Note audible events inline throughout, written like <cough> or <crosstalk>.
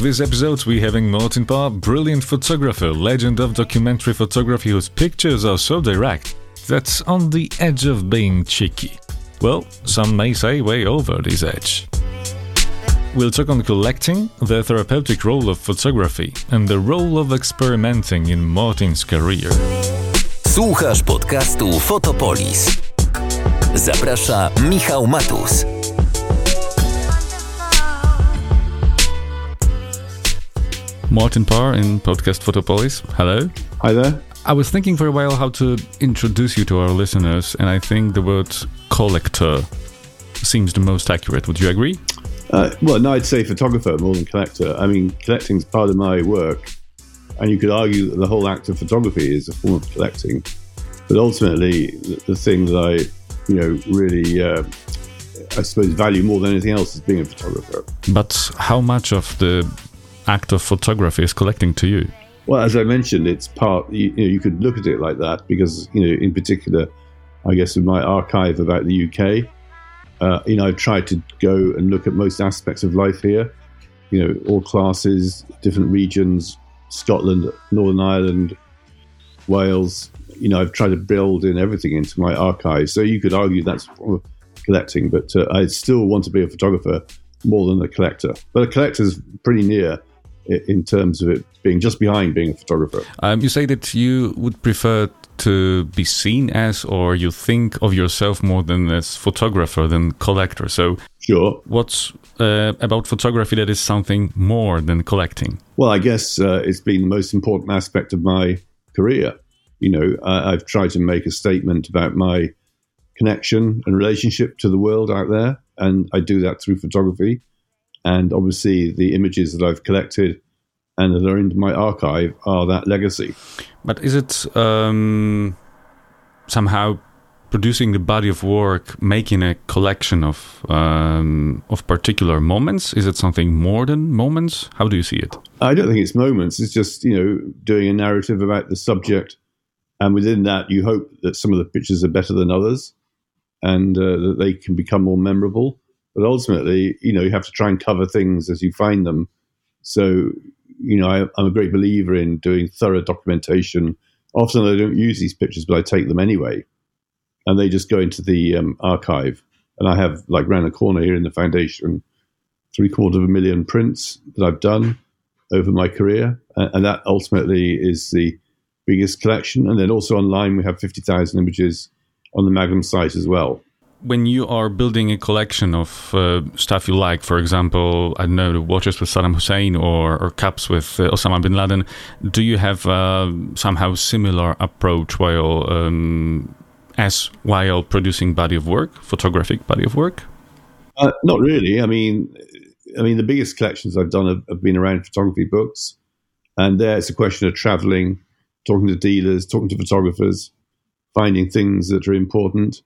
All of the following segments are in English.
this episode we're having Martin Parr, brilliant photographer, legend of documentary photography whose pictures are so direct that's on the edge of being cheeky. Well, some may say way over this edge. We'll talk on collecting, the therapeutic role of photography, and the role of experimenting in Martin's career. Słuchasz podcastu Fotopolis. Zaprasza Michał Matus. Martin Parr in podcast Fotopolis. Hello. Hi there. I was thinking for a while how to introduce you to our listeners, and I think the word collector seems the most accurate. Would you agree? Uh, well, no, I'd say photographer more than collector. I mean, collecting is part of my work, and you could argue that the whole act of photography is a form of collecting. But ultimately, the, the thing that I, you know, really, uh, I suppose, value more than anything else is being a photographer. But how much of the act of photography is collecting to you? Well, as I mentioned, it's part. You, know, you could look at it like that because, you know, in particular, I guess in my archive about the UK, uh, you know, I've tried to go and look at most aspects of life here. You know, all classes, different regions, Scotland, Northern Ireland, Wales. You know, I've tried to build in everything into my archive. So you could argue that's collecting, but uh, I still want to be a photographer more than a collector. But a collector is pretty near in terms of it being just behind being a photographer. Um, you say that you would prefer to be seen as, or you think of yourself more than as photographer than collector. So, sure. What's uh, about photography that is something more than collecting? Well, I guess uh, it's been the most important aspect of my career. You know, I, I've tried to make a statement about my connection and relationship to the world out there, and I do that through photography. And obviously, the images that I've collected and that are in my archive are that legacy. But is it um, somehow producing the body of work, making a collection of um, of particular moments? Is it something more than moments? How do you see it? I don't think it's moments. It's just you know doing a narrative about the subject, and within that, you hope that some of the pictures are better than others, and uh, that they can become more memorable. But ultimately, you know, you have to try and cover things as you find them. So, you know, I, am a great believer in doing thorough documentation. Often I don't use these pictures, but I take them anyway, and they just go into the um, archive. And I have, like, round the corner here in the foundation, three quarter of a million prints that I've done over my career, and that ultimately is the biggest collection. And then also online, we have 50,000 images on the Magnum site as well when you are building a collection of uh, stuff you like, for example, I don't know, watches with Saddam Hussein or, or cups with uh, Osama bin Laden, do you have uh, somehow similar approach while um, as while producing body of work, photographic body of work? Uh, not really. I mean, I mean, the biggest collections I've done have, have been around photography books, and there it's a question of traveling, talking to dealers, talking to photographers, finding things that are important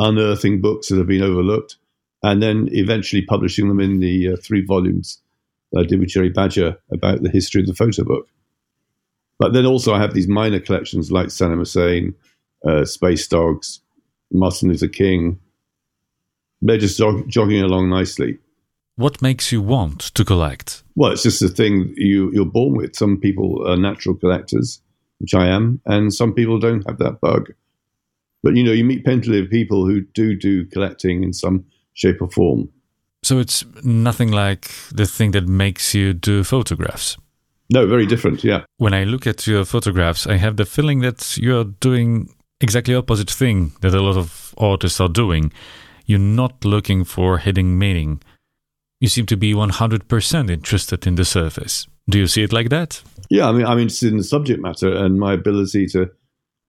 unearthing books that have been overlooked, and then eventually publishing them in the uh, three volumes that I did with Gerry Badger about the history of the photo book. But then also I have these minor collections like Saddam Hussein, uh, Space Dogs, Martin Luther King. They're just jog- jogging along nicely. What makes you want to collect? Well, it's just a thing you, you're born with. Some people are natural collectors, which I am, and some people don't have that bug. But you know, you meet plenty of people who do do collecting in some shape or form. So it's nothing like the thing that makes you do photographs. No, very different. Yeah. When I look at your photographs, I have the feeling that you're doing exactly opposite thing that a lot of artists are doing. You're not looking for hidden meaning. You seem to be 100% interested in the surface. Do you see it like that? Yeah, I mean, I'm interested in the subject matter and my ability to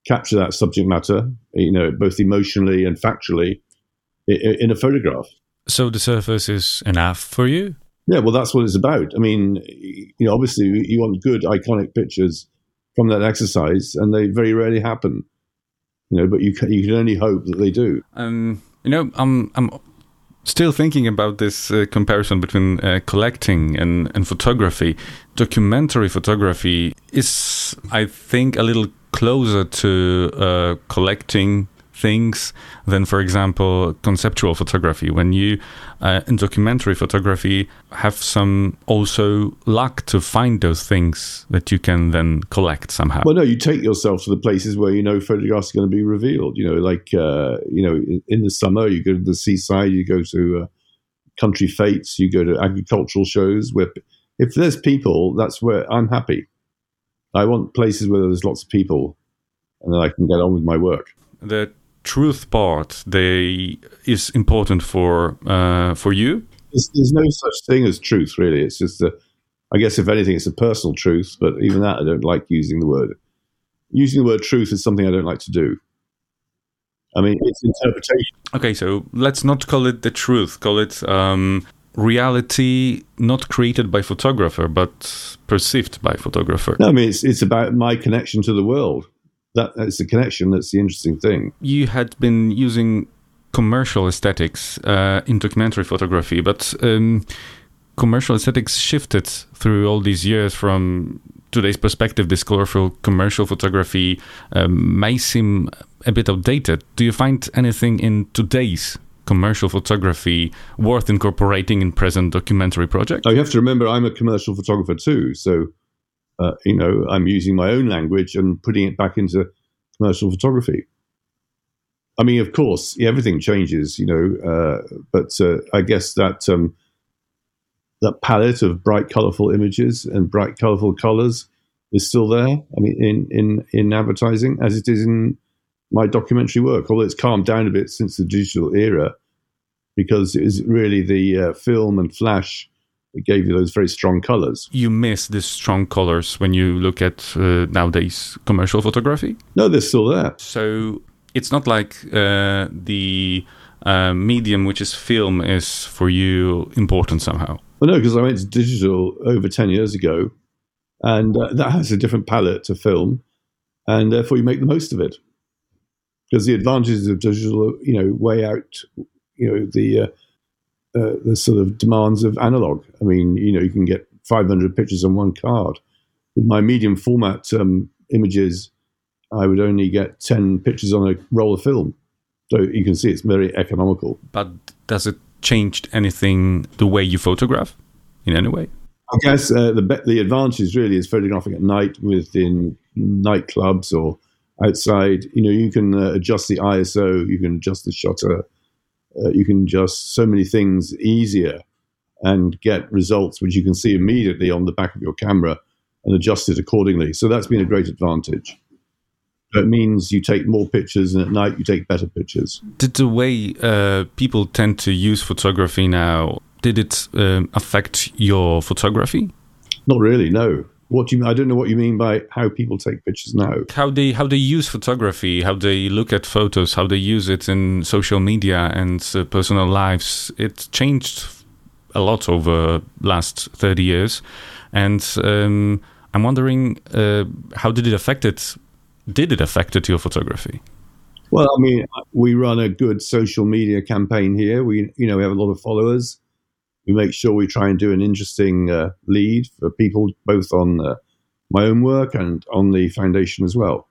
capture that subject matter, you know, both emotionally and factually in a photograph. So the surface is enough for you? Yeah, well, that's what it's about. I mean, you know, obviously you want good, iconic pictures from that exercise, and they very rarely happen. You know, but you can, you can only hope that they do. Um, you know, I'm I'm still thinking about this uh, comparison between uh, collecting and, and photography. Documentary photography is, I think, a little closer to uh, collecting things than, for example, conceptual photography. When you, uh, in documentary photography, have some also luck to find those things that you can then collect somehow. Well, no, you take yourself to the places where you know photographs are going to be revealed. You know, like, uh, you know, in the summer, you go to the seaside, you go to uh, country fetes, you go to agricultural shows where if there's people, that's where I'm happy. I want places where there's lots of people and then I can get on with my work. The truth part they is important for uh, for you. There's, there's, no such thing as truth, really. It's just a, I guess if anything, it's a personal truth. But even that, I don't like using the word. Using the word truth is something I don't like to do. I mean, it's interpretation. Okay, so let's not call it the truth. Call it um, reality not created by photographer, but perceived by photographer. No, I mean, it's, it's about my connection to the world that it's the connection that's the interesting thing. You had been using commercial aesthetics uh, in documentary photography, but um, commercial aesthetics shifted through all these years from today's perspective. This colorful commercial photography um, may seem a bit outdated. Do you find anything in today's commercial photography worth incorporating in present documentary projects? Oh, you have to remember, I'm a commercial photographer too, so uh, you know, I'm using my own language and putting it back into commercial photography. I mean, of course, everything changes, you know, uh, but uh, I guess that um, that palette of bright, colorful images and bright, colorful colors is still there. I mean, in in in advertising as it is in my documentary work, although it's calmed down a bit since the digital era, because it is really the uh, film and flash it gave you those very strong colors. You miss these strong colors when you look at uh, nowadays commercial photography? No, they're still there. So it's not like uh, the uh, medium, which is film, is for you important somehow. Well, no, because I went to digital over 10 years ago, and uh, that has a different palette to film, and therefore you make the most of it. Because the advantages of digital, you know, way out, you know, the uh, uh, the sort of demands of analog. I mean, you know, you can get 500 pictures on one card. With my medium format um, images, I would only get 10 pictures on a roll of film. So you can see it's very economical. But does it change anything the way you photograph in any way? I guess uh, the the advantage really is photographing at night within nightclubs or outside. You know, you can uh, adjust the ISO, you can adjust the shutter, uh, you can just so many things easier and get results which you can see immediately on the back of your camera and adjust it accordingly. So that's been a great advantage. It means you take more pictures, and at night you take better pictures. Did the way uh, people tend to use photography now did it um, affect your photography? Not really. No. What do you? I don't know what you mean by how people take pictures now. How they how they use photography, how they look at photos, how they use it in social media and uh, personal lives. It changed a lot over last thirty years, and um, I'm wondering uh, how did it affect it? Did it affect it your photography? Well, I mean, we run a good social media campaign here. We, you know, we have a lot of followers we make sure we try and do an interesting uh, lead for people, both on uh, my own work and on the foundation as well.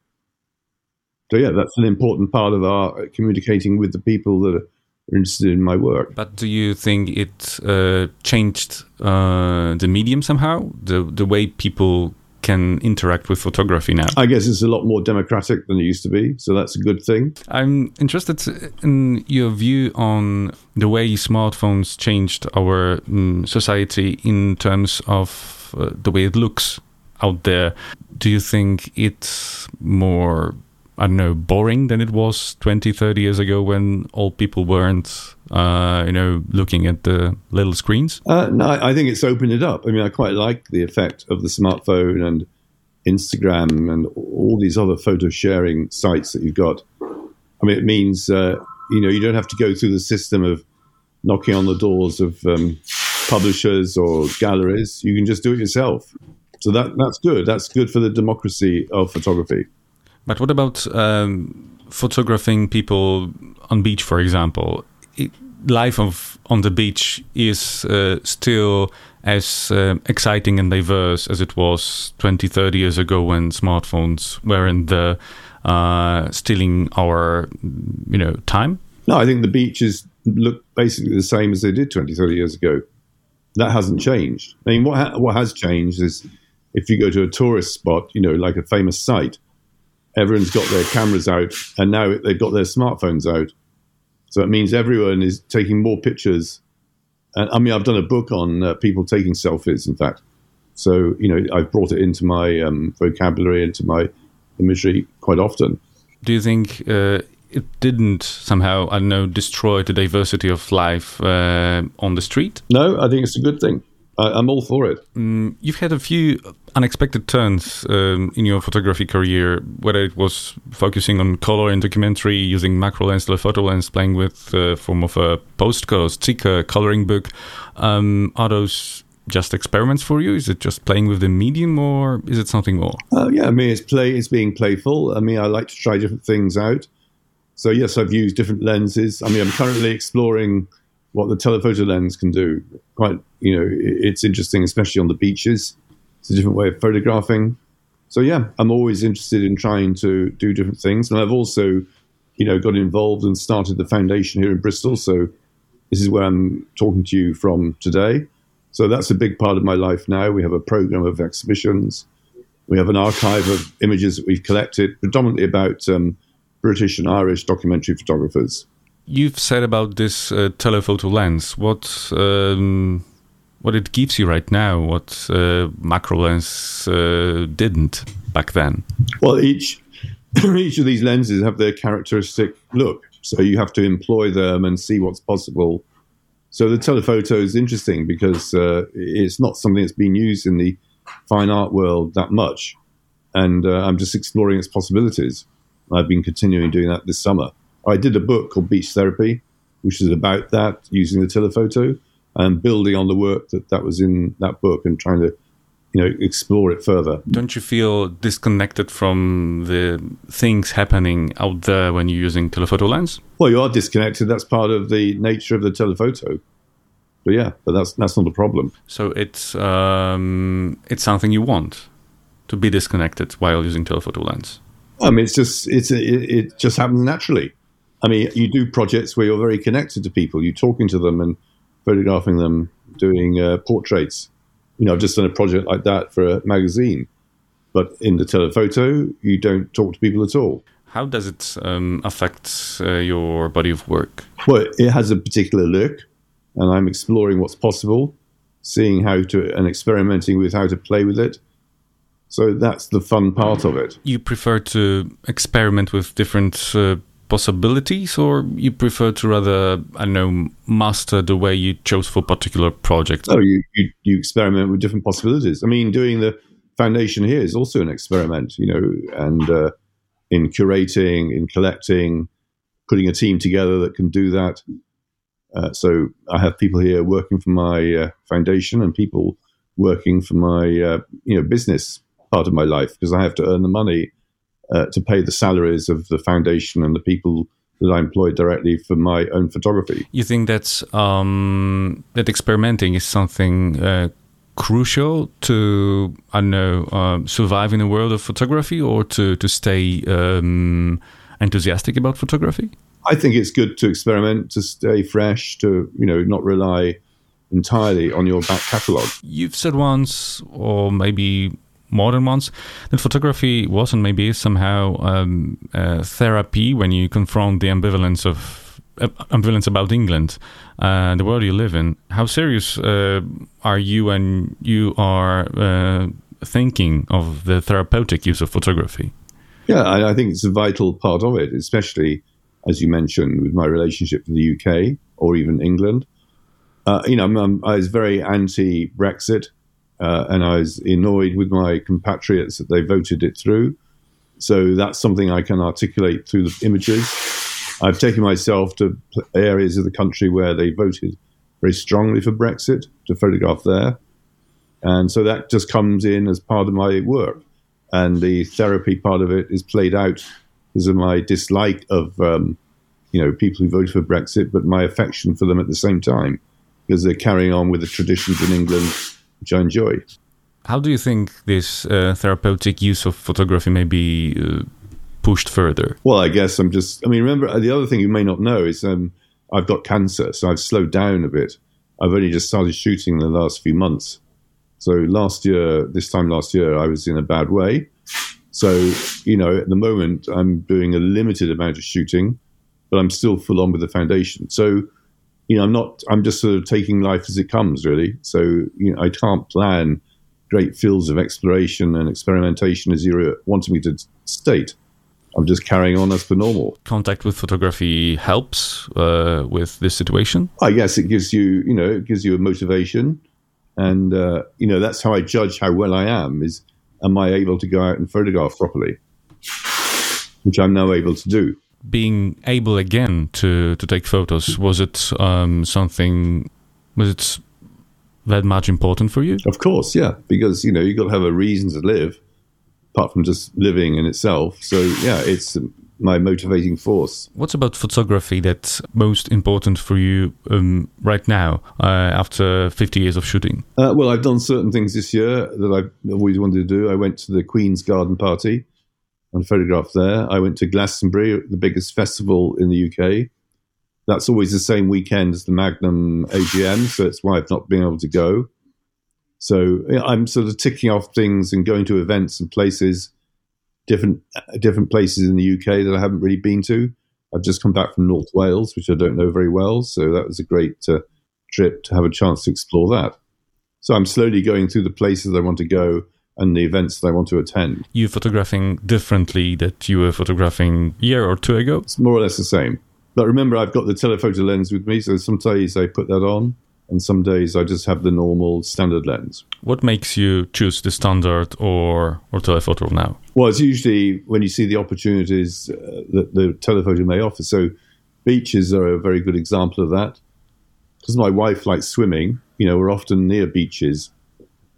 So yeah, that's an important part of our uh, communicating with the people that are interested in my work. But do you think it uh, changed uh, the medium somehow, the the way people can interact with photography now? I guess it's a lot more democratic than it used to be, so that's a good thing. I'm interested in your view on the way smartphones changed our um, society in terms of uh, the way it looks out there. Do you think it's more I don't know, boring than it was 20, 30 years ago when all people weren't, uh, you know, looking at the little screens? Uh, no, I think it's opened it up. I mean, I quite like the effect of the smartphone and Instagram and all these other photo sharing sites that you've got. I mean, it means, uh, you know, you don't have to go through the system of knocking on the doors of um, publishers or galleries. You can just do it yourself. So that that's good. That's good for the democracy of photography. But what about um, photographing people on beach, for example? It, life of on the beach is uh, still as uh, exciting and diverse as it was 20, 30 years ago when smartphones were in the uh, stealing our, you know, time? No, I think the beaches look basically the same as they did 20, 30 years ago. That hasn't changed. I mean, what ha- what has changed is if you go to a tourist spot, you know, like a famous site, everyone's got their cameras out, and now they've got their smartphones out. So it means everyone is taking more pictures. And I mean, I've done a book on uh, people taking selfies. In fact, so you know, I've brought it into my um, vocabulary, into my imagery quite often. Do you think uh, it didn't somehow, I don't know, destroy the diversity of life uh, on the street? No, I think it's a good thing. I, am all for it. Mm, you've had a few unexpected turns um, in your photography career, whether it was focusing on color in documentary, using macro lens, telephoto lens, playing with a uh, form of a postcard, sticker, coloring book. Um, are those just experiments for you? Is it just playing with the medium, or is it something more? Uh, yeah, I mean, it's play. It's being playful. I mean, I like to try different things out. So yes, I've used different lenses. I mean, I'm currently exploring what the telephoto lens can do. Quite, you know, it's interesting, especially on the beaches. It's a different way of photographing. So yeah, I'm always interested in trying to do different things, and I've also, you know, got involved and started the foundation here in Bristol. So this is where I'm talking to you from today. So that's a big part of my life now. We have a program of exhibitions. We have an archive of images that we've collected, predominantly about um, British and Irish documentary photographers. You've said about this uh, telephoto lens. What um, what it gives you right now? What uh, macro lens uh, didn't back then? Well, each <clears throat> each of these lenses have their characteristic look, so you have to employ them and see what's possible. So the telephoto is interesting because uh, it's not something that's been used in the fine art world that much, and uh, I'm just exploring its possibilities. I've been continuing doing that this summer. I did a book called Beach Therapy, which is about that using the telephoto and building on the work that that was in that book and trying to you know explore it further. Don't you feel disconnected from the things happening out there when you're using telephoto lens? Well you are disconnected. That's part of the nature of the telephoto. But yeah but that's that's not a problem. So it's um, it's something you want to be disconnected while using telephoto lens? I mean, it's just it's it, it just happens naturally. I mean, you do projects where you're very connected to people. You're talking to them and photographing them, doing uh, portraits. You know, I've just done a project like that for a magazine. But in the telephoto, you don't talk to people at all. How does it um, affect uh, your body of work? Well, it has a particular look, and I'm exploring what's possible, seeing how to and experimenting with how to play with it so that's the fun part of it. You prefer to experiment with different uh, possibilities, or you prefer to rather, I know, master the way you chose for particular project? Oh, you, you, you experiment with different possibilities. I mean, doing the foundation here is also an experiment, you know, and uh, in curating, in collecting, putting a team together that can do that. Uh, so I have people here working for my uh, foundation and people working for my uh, you know business part of my life because I have to earn the money uh, to pay the salaries of the foundation and the people that I employ directly for my own photography. You think that's um, that experimenting is something uh, crucial to I don't know um, survive in the world of photography or to to stay um, enthusiastic about photography? I think it's good to experiment, to stay fresh, to you know not rely entirely on your back catalogue. You've said once, or maybe modern ones, that photography was and maybe somehow um, therapy when you confront the ambivalence of uh, ambivalence about England, uh, the world you live in. How serious uh, are you and you are uh, thinking of the therapeutic use of photography? Yeah, I, I, think it's a vital part of it, especially as you mentioned with my relationship to the UK or even England. Uh, you know, I'm, I'm, i was very anti-Brexit uh, and I was annoyed with my compatriots that they voted it through. So that's something I can articulate through the images. I've taken myself to areas of the country where they voted very strongly for Brexit to photograph there. And so that just comes in as part of my work. And the therapy part of it is played out because of my dislike of, um, you know, people who voted for Brexit, but my affection for them at the same time because they're carrying on with the traditions in England which I enjoy. How do you think this uh, therapeutic use of photography maybe uh, pushed further? Well, I guess I'm just. I mean, remember the other thing you may not know is um, I've got cancer, so I've slowed down a bit. I've only just started shooting in the last few months. So last year, this time last year, I was in a bad way. So you know, at the moment, I'm doing a limited amount of shooting, but I'm still full on with the foundation. So you know, I'm not. I'm just sort of taking life as it comes, really. So you know, I can't plan great fields of exploration and experimentation as you're wanting me to state. I'm just carrying on as per normal. Contact with photography helps uh, with this situation. I guess it gives you, you know, it gives you a motivation, and uh, you know that's how I judge how well I am. Is am I able to go out and photograph properly, which I'm now able to do. Being able again to to take photos was it um, something? Was it that much important for you? Of course, yeah, because you know you got to have a reason to live, apart from just living in itself. So yeah, it's my motivating force. What's about photography that's most important for you um, right now uh, after 50 years of shooting? Uh, well, I've done certain things this year that I've always wanted to do. I went to the Queen's Garden Party and photographed there. I went to Glastonbury, the biggest festival in the UK that's always the same weekend as the Magnum AGM, so it's why I've not been able to go. So I'm sort of ticking off things and going to events and places, different different places in the UK that I haven't really been to. I've just come back from North Wales, which I don't know very well, so that was a great uh, trip to have a chance to explore that. So I'm slowly going through the places I want to go and the events that I want to attend. You're photographing differently that you were photographing a year or two ago? It's more or less the same. But remember, I've got the telephoto lens with me, so some days I put that on, and some days I just have the normal standard lens. What makes you choose the standard or or telephoto now? Well, it's usually when you see the opportunities uh, that the telephoto may offer. So, beaches are a very good example of that. Because my wife likes swimming, you know, we're often near beaches,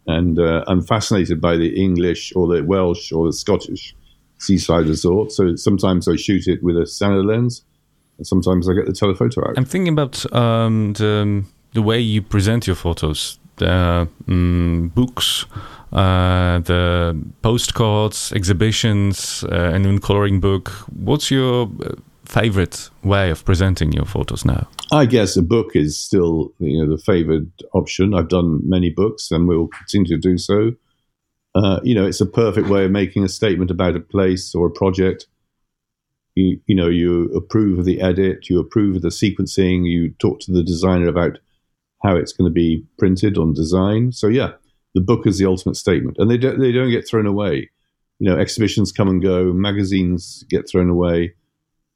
and uh, I'm fascinated by the English or the Welsh or the Scottish seaside resort. So sometimes I shoot it with a standard lens and sometimes I get the telephoto out. I'm thinking about um, the the way you present your photos, the um, books, uh, the postcards, exhibitions, uh, and even coloring book. What's your uh, favorite way of presenting your photos now? I guess a book is still you know the favored option. I've done many books and we will continue to do so. Uh, you know, it's a perfect way of making a statement about a place or a project you you know you approve of the edit, you approve of the sequencing, you talk to the designer about how it's going to be printed on design. So yeah, the book is the ultimate statement, and they don't they don't get thrown away. You know, exhibitions come and go, magazines get thrown away,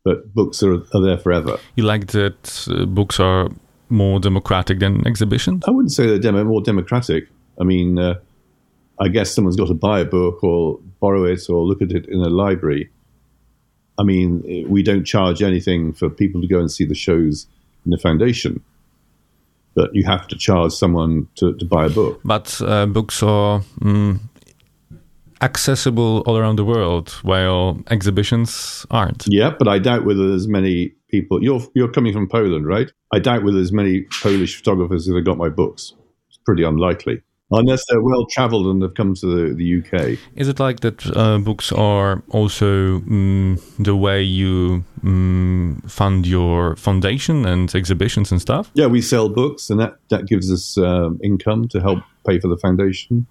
but books are, are there forever. You like that uh, books are more democratic than exhibitions? I wouldn't say they're demo, more democratic. I mean, uh, I guess someone's got to buy a book or borrow it or look at it in a library. I mean, we don't charge anything for people to go and see the shows in the foundation, but you have to charge someone to, to buy a book. But uh, books are mm, accessible all around the world, while exhibitions aren't. Yeah, but I doubt whether there's many people. You're you're coming from Poland, right? I doubt whether there's many Polish photographers that have got my books. It's pretty unlikely unless they're well traveled and have come to the, the UK. Is it like that uh, books are also um, the way you um, fund your foundation and exhibitions and stuff? Yeah, we sell books and that, that gives us um, income to help pay for the foundation.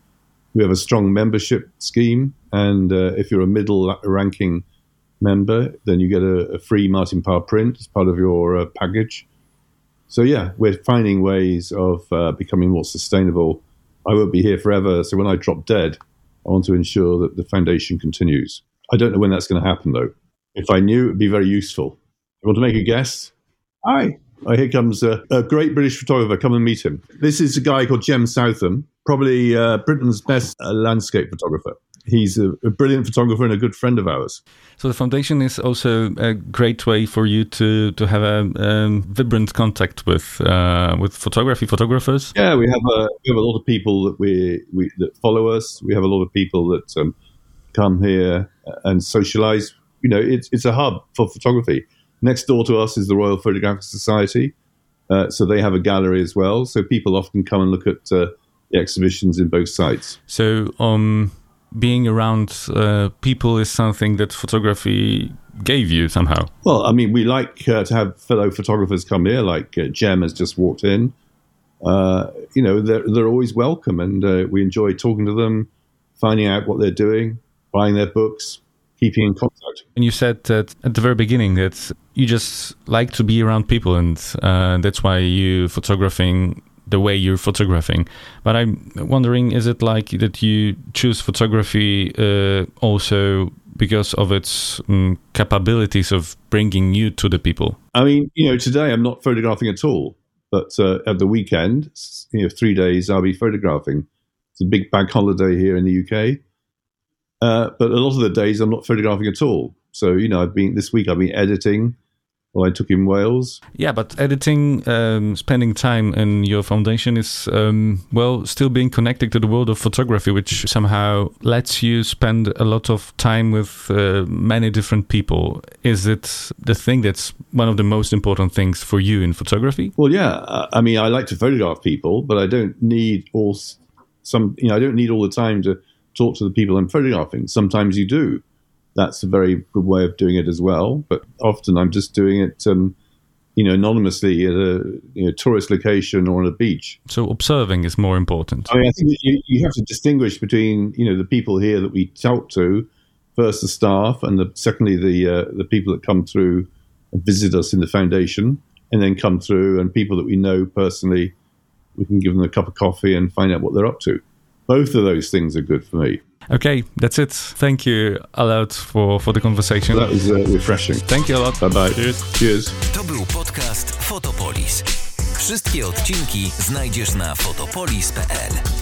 We have a strong membership scheme, and uh, if you're a middle ranking member, then you get a, a free Martin Parr print as part of your uh, package. So, yeah, we're finding ways of uh, becoming more sustainable I won't be here forever. So when I drop dead, I want to ensure that the foundation continues. I don't know when that's going to happen, though. If I knew, it would be very useful. You want to make a guess? Hi. Oh, here comes a, a, great British photographer. Come and meet him. This is a guy called Jem Southam, probably uh, Britain's best uh, landscape photographer he's a, a, brilliant photographer and a good friend of ours. So the foundation is also a great way for you to to have a um, vibrant contact with uh, with photography photographers. Yeah, we have a we have a lot of people that we, we that follow us. We have a lot of people that um, come here and socialize. You know, it's it's a hub for photography. Next door to us is the Royal Photographic Society, uh, so they have a gallery as well. So people often come and look at uh, the exhibitions in both sites. So um being around uh, people is something that photography gave you somehow. Well, I mean, we like uh, to have fellow photographers come here, like uh, Jem has just walked in. Uh, you know, they're, they're always welcome, and uh, we enjoy talking to them, finding out what they're doing, buying their books, keeping in contact. And you said that at the very beginning that you just like to be around people, and uh, that's why you photographing the way you're photographing. But I'm wondering, is it like that you choose photography uh, also because of its um, capabilities of bringing you to the people? I mean, you know, today I'm not photographing at all, but uh, at the weekend, you know, three days I'll be photographing. It's a big bank holiday here in the UK. Uh, but a lot of the days I'm not photographing at all. So, you know, I've been this week I've been editing well, I took in Wales. Yeah, but editing, um, spending time in your foundation is, um, well, still being connected to the world of photography, which somehow lets you spend a lot of time with uh, many different people. Is it the thing that's one of the most important things for you in photography? Well, yeah. I mean, I like to photograph people, but I don't need all some, you know, I don't need all the time to talk to the people I'm photographing. Sometimes you do that's a very good way of doing it as well. But often I'm just doing it, um, you know, anonymously at a you know, tourist location or on a beach. So observing is more important. I mean, I think you, you have to distinguish between you know the people here that we talk to, first the staff, and the, secondly the uh, the people that come through and visit us in the foundation, and then come through and people that we know personally. We can give them a cup of coffee and find out what they're up to. Both of those things are good for me. Okay, that's it. Thank you a lot for, for the conversation. That was uh, refreshing. Thank you a lot. Bye bye. Cheers. Cheers. To był podcast Fotopolis. Wszystkie odcinki znajdziesz na fotopolis.pl.